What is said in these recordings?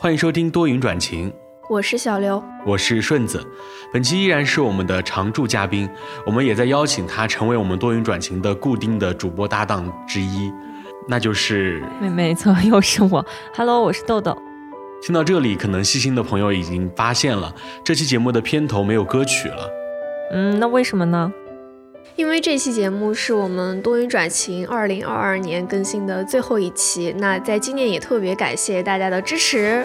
欢迎收听多云转晴，我是小刘，我是顺子。本期依然是我们的常驻嘉宾，我们也在邀请他成为我们多云转晴的固定的主播搭档之一，那就是没没错，又是我。Hello，我是豆豆。听到这里，可能细心的朋友已经发现了，这期节目的片头没有歌曲了。嗯，那为什么呢？因为这期节目是我们多云转晴二零二二年更新的最后一期，那在今年也特别感谢大家的支持。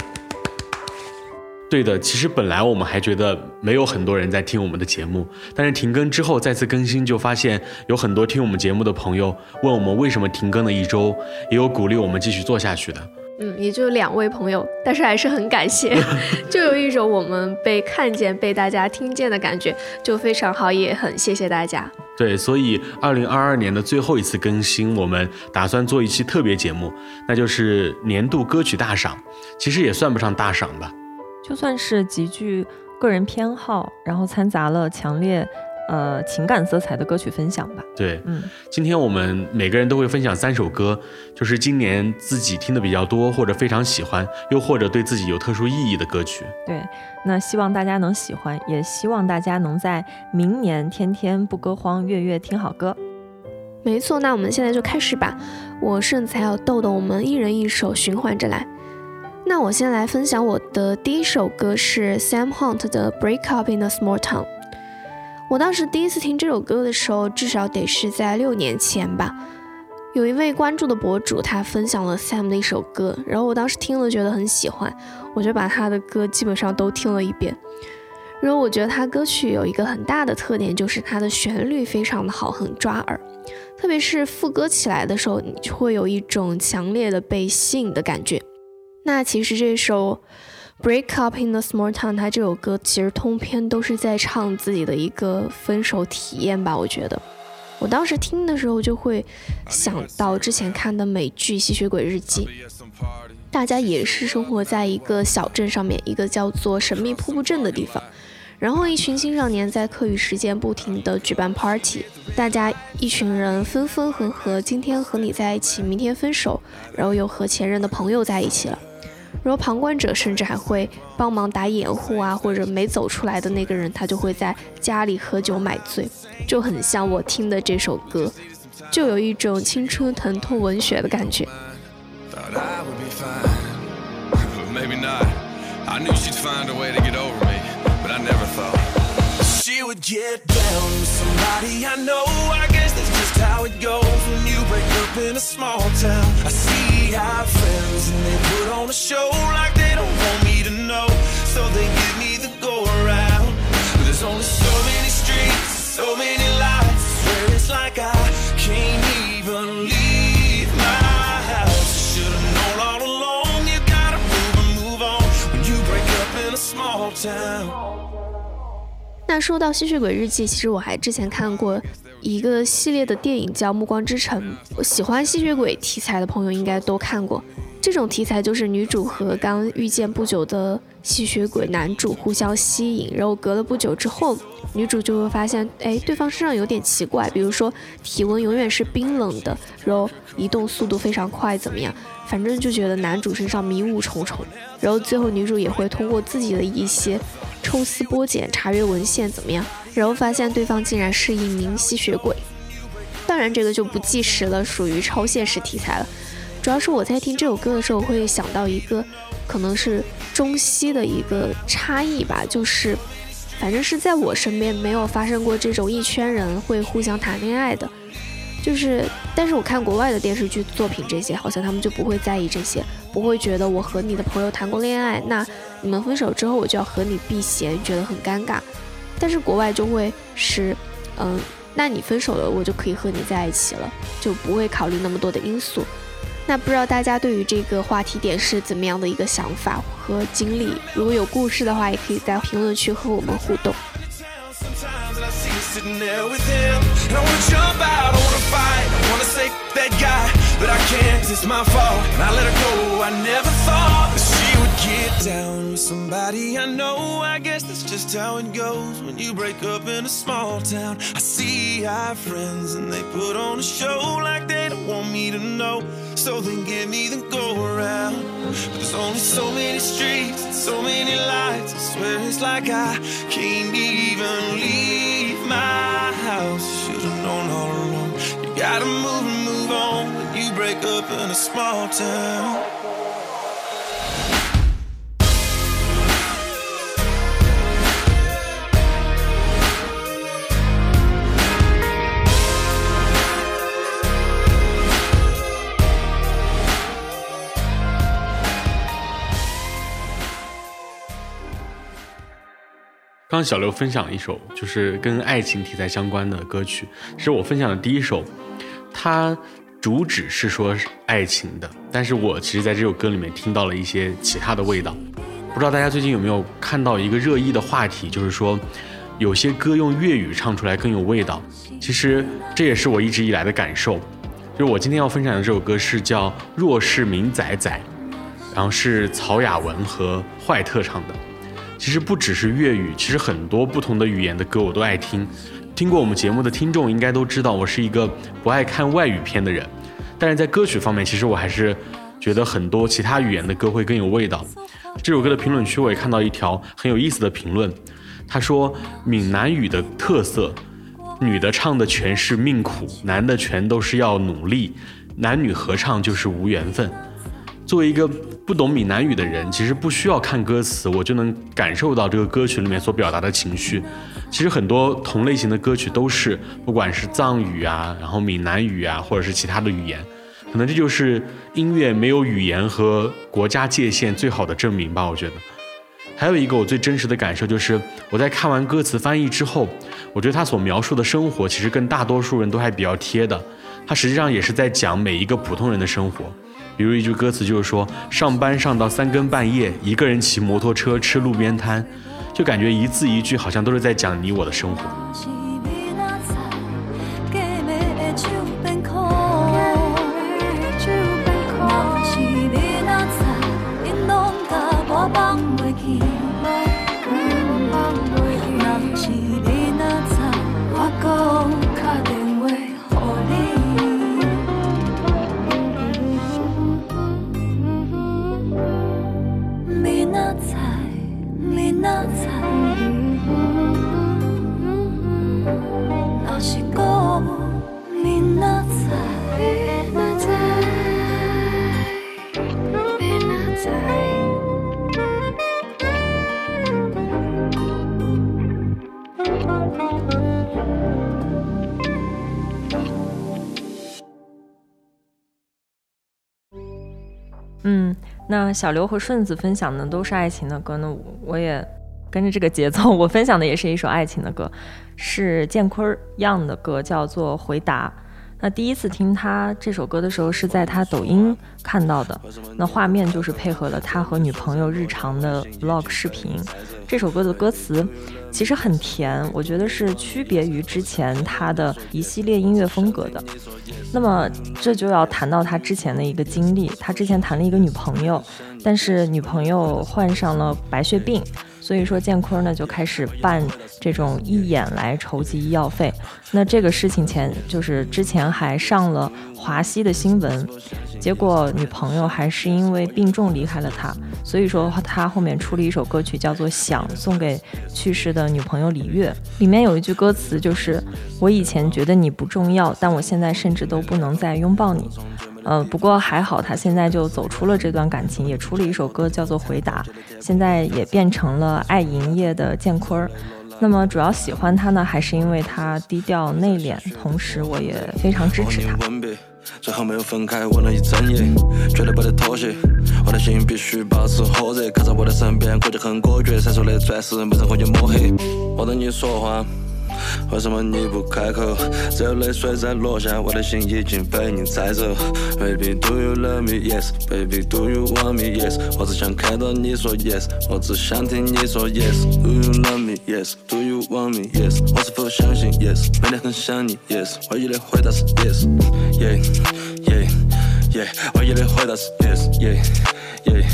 对的，其实本来我们还觉得没有很多人在听我们的节目，但是停更之后再次更新，就发现有很多听我们节目的朋友问我们为什么停更了一周，也有鼓励我们继续做下去的。嗯，也就两位朋友，但是还是很感谢，就有一种我们被看见、被大家听见的感觉，就非常好，也很谢谢大家。对，所以二零二二年的最后一次更新，我们打算做一期特别节目，那就是年度歌曲大赏。其实也算不上大赏吧，就算是极具个人偏好，然后掺杂了强烈。呃，情感色彩的歌曲分享吧。对，嗯，今天我们每个人都会分享三首歌，就是今年自己听的比较多，或者非常喜欢，又或者对自己有特殊意义的歌曲。对，那希望大家能喜欢，也希望大家能在明年天天不歌荒，月月听好歌。没错，那我们现在就开始吧。我顺才有豆豆，我们一人一首循环着来。那我先来分享我的第一首歌是 Sam Hunt 的《Break Up in a Small Town》。我当时第一次听这首歌的时候，至少得是在六年前吧。有一位关注的博主，他分享了 Sam 的一首歌，然后我当时听了觉得很喜欢，我就把他的歌基本上都听了一遍。然后我觉得他歌曲有一个很大的特点，就是他的旋律非常的好，很抓耳，特别是副歌起来的时候，你就会有一种强烈的被吸引的感觉。那其实这首。Break up in a small town，他这首歌其实通篇都是在唱自己的一个分手体验吧。我觉得，我当时听的时候就会想到之前看的美剧《吸血鬼日记》，大家也是生活在一个小镇上面，一个叫做神秘瀑布镇的地方。然后一群青少年在课余时间不停地举办 party，大家一群人分分合合，今天和你在一起，明天分手，然后又和前任的朋友在一起了。然后旁观者甚至还会帮忙打掩护啊，或者没走出来的那个人，他就会在家里喝酒买醉，就很像我听的这首歌，就有一种青春疼痛文学的感觉。how it goes when you break up in a small town. I see our friends and they put on a show like they don't want me to know. So they give me the go around. But there's only so many streets, so many lights. I swear it's like I can't even leave my house. Should've known all along you gotta move and move on when you break up in a small town. 那说到《吸血鬼日记》，其实我还之前看过 一个系列的电影叫《暮光之城》，我喜欢吸血鬼题材的朋友应该都看过。这种题材就是女主和刚遇见不久的吸血鬼男主互相吸引，然后隔了不久之后，女主就会发现，哎，对方身上有点奇怪，比如说体温永远是冰冷的，然后移动速度非常快，怎么样？反正就觉得男主身上迷雾重重。然后最后女主也会通过自己的一些抽丝剥茧、查阅文献，怎么样？然后发现对方竟然是一名吸血鬼。当然，这个就不计时了，属于超现实题材了。主要是我在听这首歌的时候，会想到一个可能是中西的一个差异吧，就是反正是在我身边没有发生过这种一圈人会互相谈恋爱的，就是但是我看国外的电视剧作品这些，好像他们就不会在意这些，不会觉得我和你的朋友谈过恋爱，那你们分手之后我就要和你避嫌，觉得很尴尬。但是国外就会是嗯那你分手了我就可以和你在一起了就不会考虑那么多的因素。那不知道大家对于这个话题点是怎么样的一个想法和经历如果有故事的话也可以在评论区和我们互动。I wanna jump out i wanna fight. I wanna say that guy but i can't and i let go i never thought get down with somebody I know. I guess that's just how it goes when you break up in a small town. I see our friends and they put on a show like they don't want me to know. So then give me the go around. But there's only so many streets and so many lights. I swear it's like I can't even leave my house. Should've known all along. You gotta move and move on when you break up in a small town. 刚小刘分享一首就是跟爱情题材相关的歌曲，是我分享的第一首，它主旨是说爱情的，但是我其实在这首歌里面听到了一些其他的味道。不知道大家最近有没有看到一个热议的话题，就是说有些歌用粤语唱出来更有味道。其实这也是我一直以来的感受。就是我今天要分享的这首歌是叫《若是明仔仔》，然后是曹雅文和坏特唱的。其实不只是粤语，其实很多不同的语言的歌我都爱听。听过我们节目的听众应该都知道，我是一个不爱看外语片的人。但是在歌曲方面，其实我还是觉得很多其他语言的歌会更有味道。这首歌的评论区我也看到一条很有意思的评论，他说闽南语的特色，女的唱的全是命苦，男的全都是要努力，男女合唱就是无缘分。作为一个不懂闽南语的人，其实不需要看歌词，我就能感受到这个歌曲里面所表达的情绪。其实很多同类型的歌曲都是，不管是藏语啊，然后闽南语啊，或者是其他的语言，可能这就是音乐没有语言和国家界限最好的证明吧。我觉得，还有一个我最真实的感受就是，我在看完歌词翻译之后，我觉得他所描述的生活其实跟大多数人都还比较贴的，他实际上也是在讲每一个普通人的生活。比如一句歌词就是说，上班上到三更半夜，一个人骑摩托车吃路边摊，就感觉一字一句好像都是在讲你我的生活。那小刘和顺子分享的都是爱情的歌，那我也跟着这个节奏，我分享的也是一首爱情的歌，是建坤 Young 的歌，叫做《回答》。那第一次听他这首歌的时候，是在他抖音看到的。那画面就是配合了他和女朋友日常的 vlog 视频。这首歌的歌词其实很甜，我觉得是区别于之前他的一系列音乐风格的。那么这就要谈到他之前的一个经历，他之前谈了一个女朋友，但是女朋友患上了白血病。所以说建坤呢就开始办这种义演来筹集医药费。那这个事情前就是之前还上了华西的新闻，结果女朋友还是因为病重离开了他。所以说他后面出了一首歌曲叫做《想》，送给去世的女朋友李月。里面有一句歌词就是：“我以前觉得你不重要，但我现在甚至都不能再拥抱你。”呃，不过还好，他现在就走出了这段感情，也出了一首歌，叫做《回答》，现在也变成了爱营业的建坤儿。那么主要喜欢他呢，还是因为他低调内敛，同时我也非常支持他。最后没有分开，问了一整夜，绝对不得妥协。我的心必须保持火热，靠在我的身边，估计很果决。闪烁的钻石没人可以抹黑。我等你说话。为什么你不开口？只有泪水在落下，我的心已经被你猜走。Baby do you love me? Yes. Baby do you want me? Yes. 我只想看到你说 yes，我只想听你说 yes。Do you love me? Yes. Do you want me? Yes. 我是否相信 yes？每天很想你 yes。唯一的回答是 yes。Yeah yeah yeah。唯一的回答是 yes yeah yeah。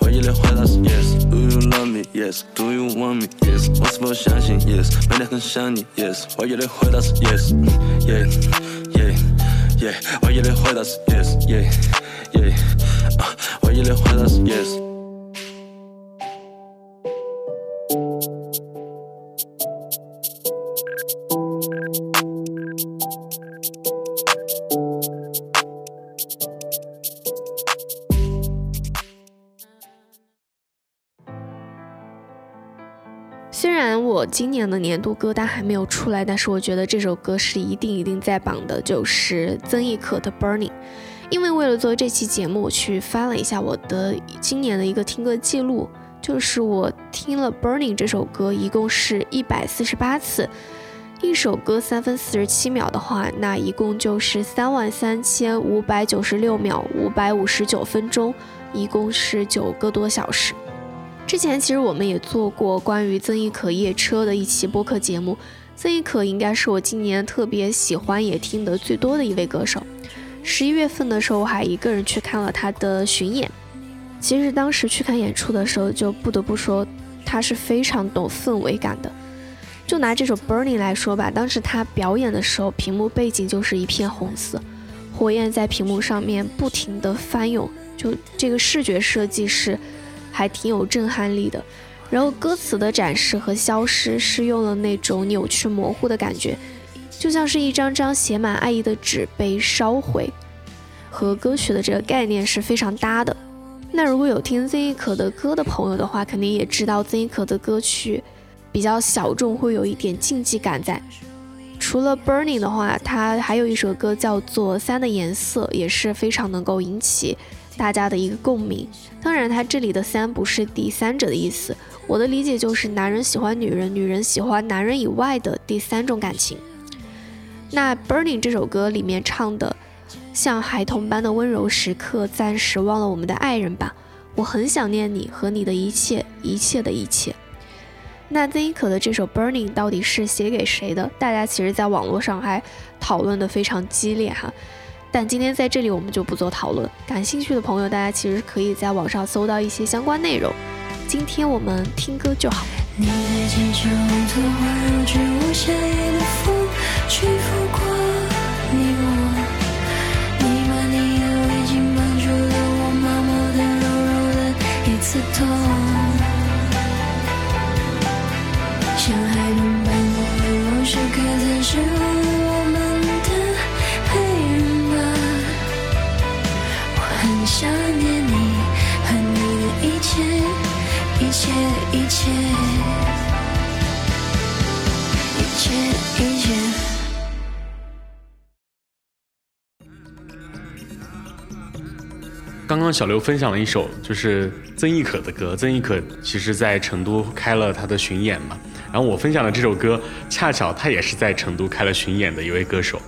唯一的回答是 yes。Do you love me? Yes. Do you want me? Yes. 我是否相信 yes？每天很想你，yes。唯一的回答是 yes，yeah，yeah。 yeah，唯一的回答是 yes，yeah yeah，啊，唯一的回答是 yes。 今年的年度歌单还没有出来，但是我觉得这首歌是一定一定在榜的，就是曾轶可的《Burning》。因为为了做这期节目，我去翻了一下我的今年的一个听歌记录，就是我听了《Burning》这首歌一共是一百四十八次。一首歌三分四十七秒的话，那一共就是三万三千五百九十六秒五百五十九分钟，一共是九个多小时。之前其实我们也做过关于曾轶可夜车的一期播客节目，曾轶可应该是我今年特别喜欢也听得最多的一位歌手。十一月份的时候我还一个人去看了他的巡演，其实当时去看演出的时候就不得不说他是非常懂氛围感的。就拿这首《Burning》来说吧，当时他表演的时候，屏幕背景就是一片红色，火焰在屏幕上面不停地翻涌，就这个视觉设计是。还挺有震撼力的，然后歌词的展示和消失是用了那种扭曲模糊的感觉，就像是一张张写满爱意的纸被烧毁，和歌曲的这个概念是非常搭的。那如果有听曾轶可的歌的朋友的话，肯定也知道曾轶可的歌曲比较小众，会有一点竞技感在。除了 Burning 的话，他还有一首歌叫做《三的颜色》，也是非常能够引起。大家的一个共鸣，当然，他这里的三不是第三者的意思。我的理解就是男人喜欢女人，女人喜欢男人以外的第三种感情。那《Burning》这首歌里面唱的，像孩童般的温柔时刻，暂时忘了我们的爱人吧。我很想念你和你的一切，一切的一切。那曾轶可的这首《Burning》到底是写给谁的？大家其实在网络上还讨论的非常激烈哈。但今天在这里我们就不做讨论，感兴趣的朋友，大家其实可以在网上搜到一些相关内容。今天我们听歌就好。你在刚小刘分享了一首就是曾轶可的歌，曾轶可其实在成都开了他的巡演嘛，然后我分享的这首歌，恰巧他也是在成都开了巡演的一位歌手，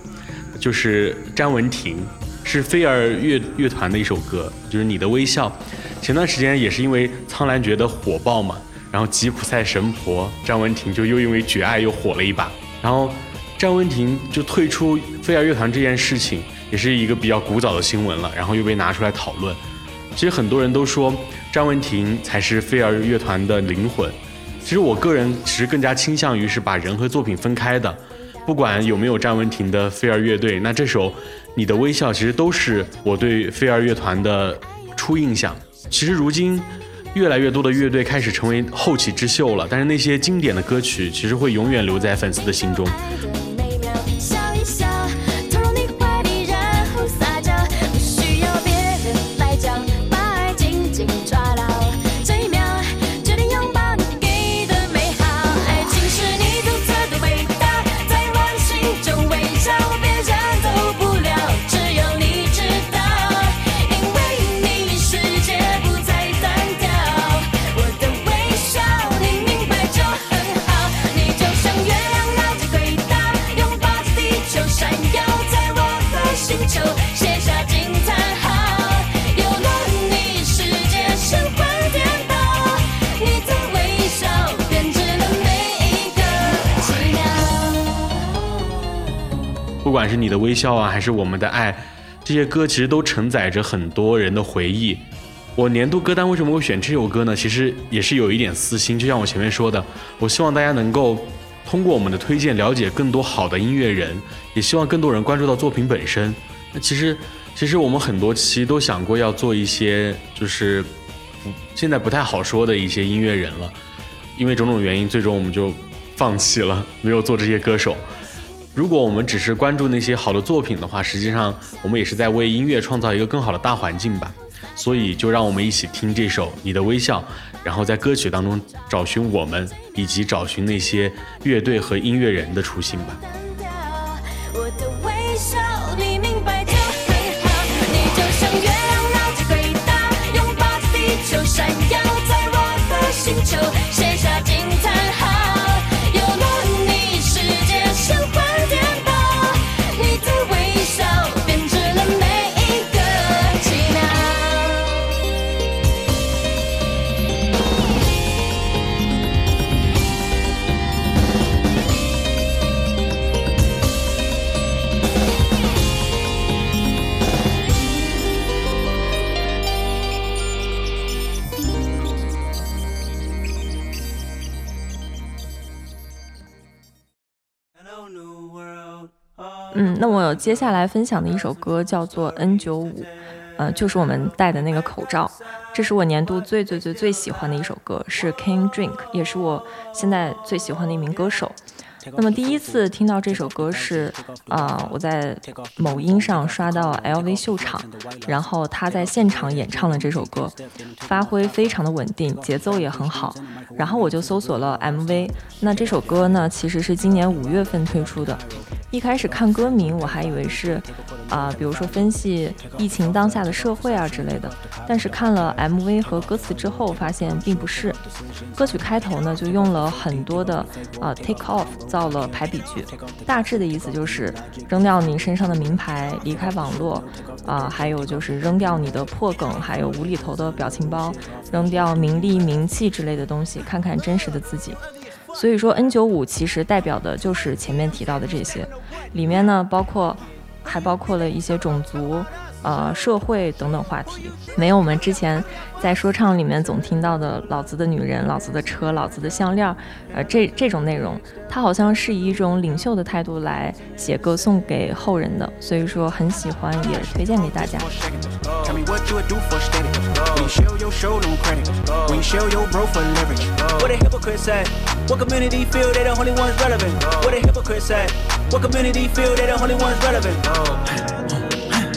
就是詹雯婷。是飞儿乐乐团的一首歌，就是你的微笑。前段时间也是因为苍兰诀的火爆嘛，然后吉普赛神婆詹文婷就又因为绝爱又火了一把。然后詹文婷就退出飞儿乐团这件事情，也是一个比较古早的新闻了，然后又被拿出来讨论。其实很多人都说张文婷才是飞儿乐团的灵魂。其实我个人其实更加倾向于是把人和作品分开的。不管有没有张文婷的飞儿乐队，那这首。你的微笑其实都是我对飞儿乐团的初印象。其实如今，越来越多的乐队开始成为后起之秀了，但是那些经典的歌曲其实会永远留在粉丝的心中。紧张。你的微笑啊，还是我们的爱，这些歌其实都承载着很多人的回忆。我年度歌单为什么会选这首歌呢？其实也是有一点私心，就像我前面说的，我希望大家能够通过我们的推荐了解更多好的音乐人，也希望更多人关注到作品本身。那其实，其实我们很多期都想过要做一些，就是不现在不太好说的一些音乐人了，因为种种原因，最终我们就放弃了，没有做这些歌手。如果我们只是关注那些好的作品的话，实际上我们也是在为音乐创造一个更好的大环境吧。所以，就让我们一起听这首《你的微笑》，然后在歌曲当中找寻我们，以及找寻那些乐队和音乐人的初心吧。我的微笑，你明白就很好。你就像月亮绕着轨道，拥抱着地球，闪耀在我的星球，写下接下来分享的一首歌叫做《N 九五》，呃，就是我们戴的那个口罩。这是我年度最最最最喜欢的一首歌，是 King Drink，也是我现在最喜欢的一名歌手。那么第一次听到这首歌是，啊、我在某音上刷到 LV 秀场，然后他在现场演唱了这首歌，发挥非常的稳定，节奏也很好。然后我就搜索了 MV，那这首歌呢其实是今年五月份推出的。一开始看歌名，我还以为是啊、比如说分析疫情当下的社会啊之类的，但是看了 MV 和歌词之后，发现并不是。歌曲开头呢，就用了很多的啊、take off 造了排比句，大致的意思就是扔掉你身上的名牌，离开网络啊、还有就是扔掉你的破梗，还有无厘头的表情包，扔掉名利名气之类的东西，看看真实的自己。所以说 N 九五其实代表的就是前面提到的这些，里面呢包括还包括了一些种族、呃社会等等话题，没有我们之前在说唱里面总听到的“老子的女人”“老子的车”“老子的项链”，呃这这种内容，它好像是以一种领袖的态度来写歌送给后人的，所以说很喜欢，也推荐给大家。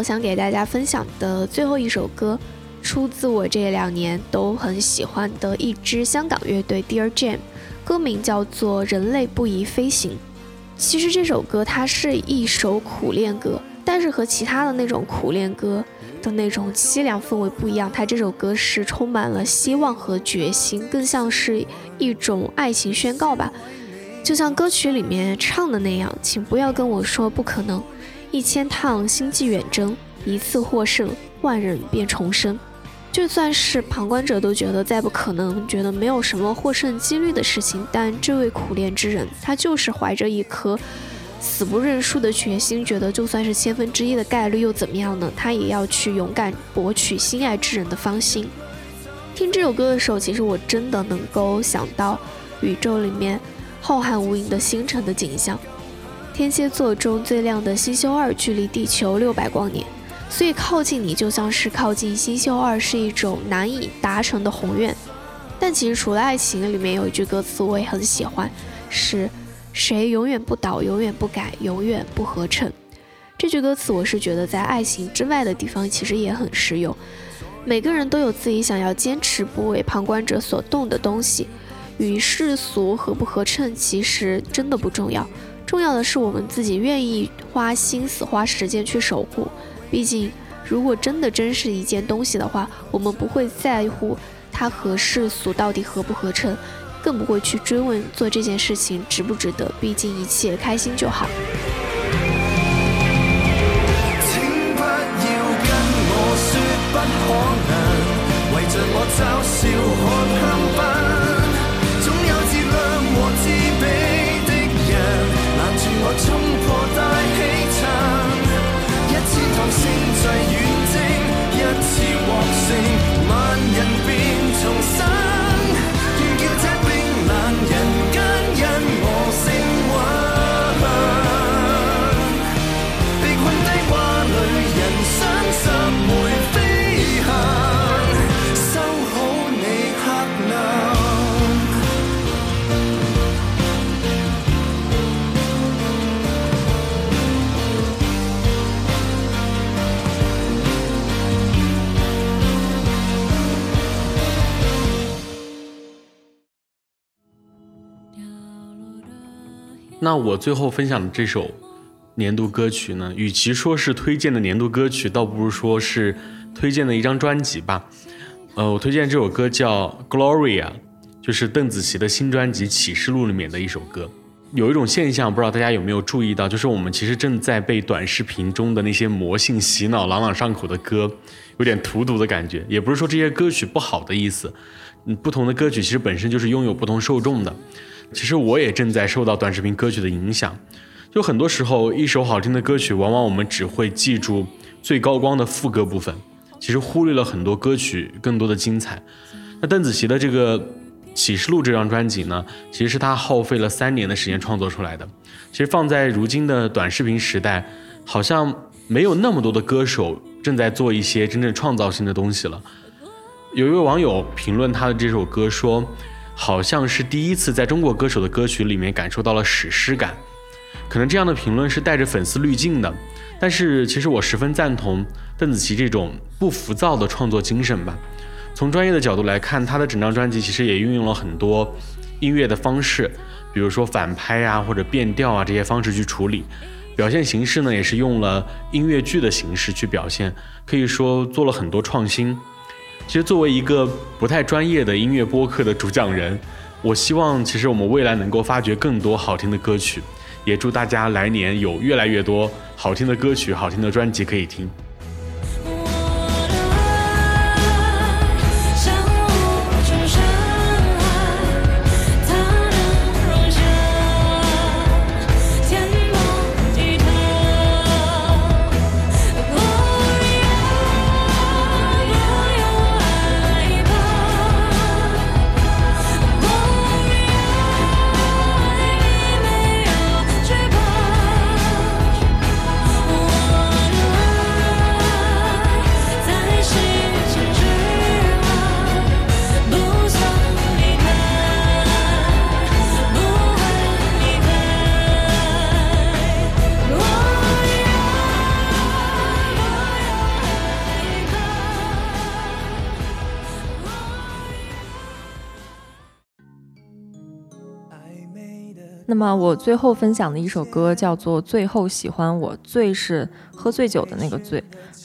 我想给大家分享的最后一首歌，出自我这两年都很喜欢的一支香港乐队 Dear Jam，歌名叫做《人类不宜飞行》。其实这首歌它是一首苦恋歌，但是和其他的那种苦恋歌的那种凄凉氛围不一样，它这首歌是充满了希望和决心，更像是一种爱情宣告吧。就像歌曲里面唱的那样，请不要跟我说不可能。一千趟星际远征，一次获胜，万人便重生。就算是旁观者都觉得再不可能，觉得没有什么获胜几率的事情，但这位苦恋之人，他就是怀着一颗死不认输的决心，觉得就算是千分之一的概率又怎么样呢？他也要去勇敢博取心爱之人的芳心。听这首歌的时候，其实我真的能够想到宇宙里面浩瀚无垠的星辰的景象。天蝎座中最亮的星宿二距离地球六百光年，所以靠近你就像是靠近星宿二，是一种难以达成的宏愿。但其实除了爱情，里面有一句歌词我也很喜欢，是谁永远不倒，永远不改，永远不合衬。这句歌词我是觉得在爱情之外的地方其实也很实用。每个人都有自己想要坚持不为旁观者所动的东西，与世俗合不合衬其实真的不重要。重要的是我们自己愿意花心思、花时间去守护。毕竟，如果真的珍视一件东西的话，我们不会在乎它和世俗到底合不合衬，更不会去追问做这件事情值不值得。毕竟一切开心就好。請不要跟我說不可能，圍着我嘲笑看香檳，那我最后分享的这首年度歌曲呢，与其说是推荐的年度歌曲，倒不如说是推荐的一张专辑吧。呃，我推荐这首歌叫《Gloria》，就是邓紫棋的新专辑《启示录》里面的一首歌。有一种现象，不知道大家有没有注意到，就是我们其实正在被短视频中的那些魔性洗脑、朗朗上口的歌，有点荼毒的感觉。也不是说这些歌曲不好的意思，嗯，不同的歌曲其实本身就是拥有不同受众的。其实我也正在受到短视频歌曲的影响，就很多时候，一首好听的歌曲，往往我们只会记住最高光的副歌部分，其实忽略了很多歌曲更多的精彩。那邓紫棋的这个《启示录》这张专辑呢，其实是她耗费了三年的时间创作出来的。其实放在如今的短视频时代，好像没有那么多的歌手正在做一些真正创造性的东西了。有一位网友评论他的这首歌说。好像是第一次在中国歌手的歌曲里面感受到了史诗感，可能这样的评论是带着粉丝滤镜的，但是其实我十分赞同邓紫棋这种不浮躁的创作精神吧。从专业的角度来看，她的整张专辑其实也运用了很多音乐的方式，比如说反拍啊或者变调啊这些方式去处理，表现形式呢也是用了音乐剧的形式去表现，可以说做了很多创新。其实作为一个不太专业的音乐播客的主讲人，我希望其实我们未来能够发掘更多好听的歌曲，也祝大家来年有越来越多好听的歌曲、好听的专辑可以听。那么我最后分享的一首歌叫做《最后喜欢我》，醉是喝醉酒的那个醉。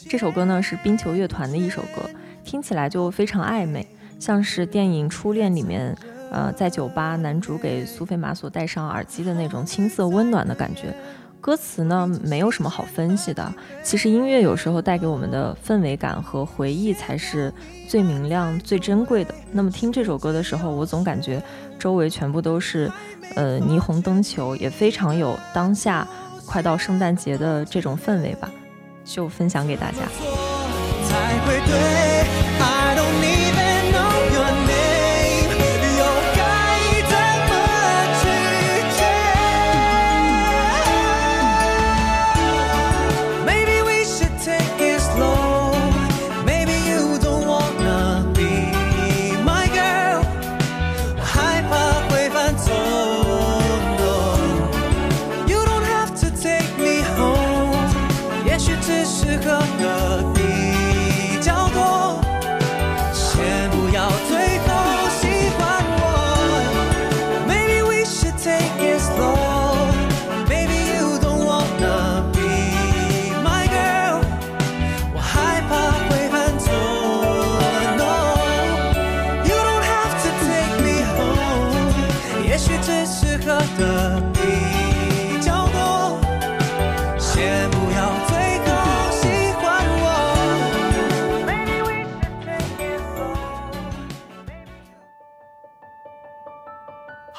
这首歌呢是冰球乐团的一首歌，听起来就非常暧昧，像是电影《初恋》里面，呃，在酒吧男主给苏菲玛索戴上耳机的那种青涩温暖的感觉。歌词呢没有什么好分析的，其实音乐有时候带给我们的氛围感和回忆才是最明亮、最珍贵的。那么听这首歌的时候，我总感觉周围全部都是呃霓虹灯球，也非常有当下快到圣诞节的这种氛围吧，就分享给大家。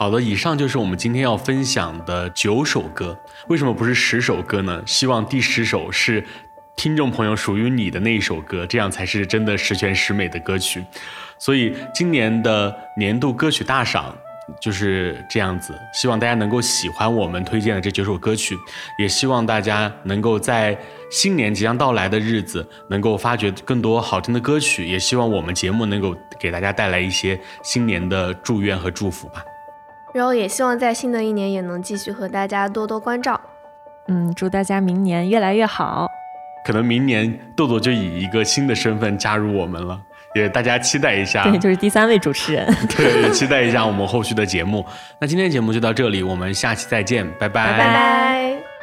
好的，以上就是我们今天要分享的九首歌。为什么不是十首歌呢？希望第十首是听众朋友属于你的那一首歌，这样才是真的十全十美的歌曲。所以今年的年度歌曲大赏就是这样子，希望大家能够喜欢我们推荐的这九首歌曲，也希望大家能够在新年即将到来的日子，能够发掘更多好听的歌曲，也希望我们节目能够给大家带来一些新年的祝愿和祝福吧。然后也希望在新的一年也能继续和大家多多关照。嗯，祝大家明年越来越好。可能明年豆豆就以一个新的身份加入我们了，也大家期待一下。对，就是第三位主持人。对，也期待一下我们后续的节目。那今天节目就到这里，我们下期再见，拜拜拜拜。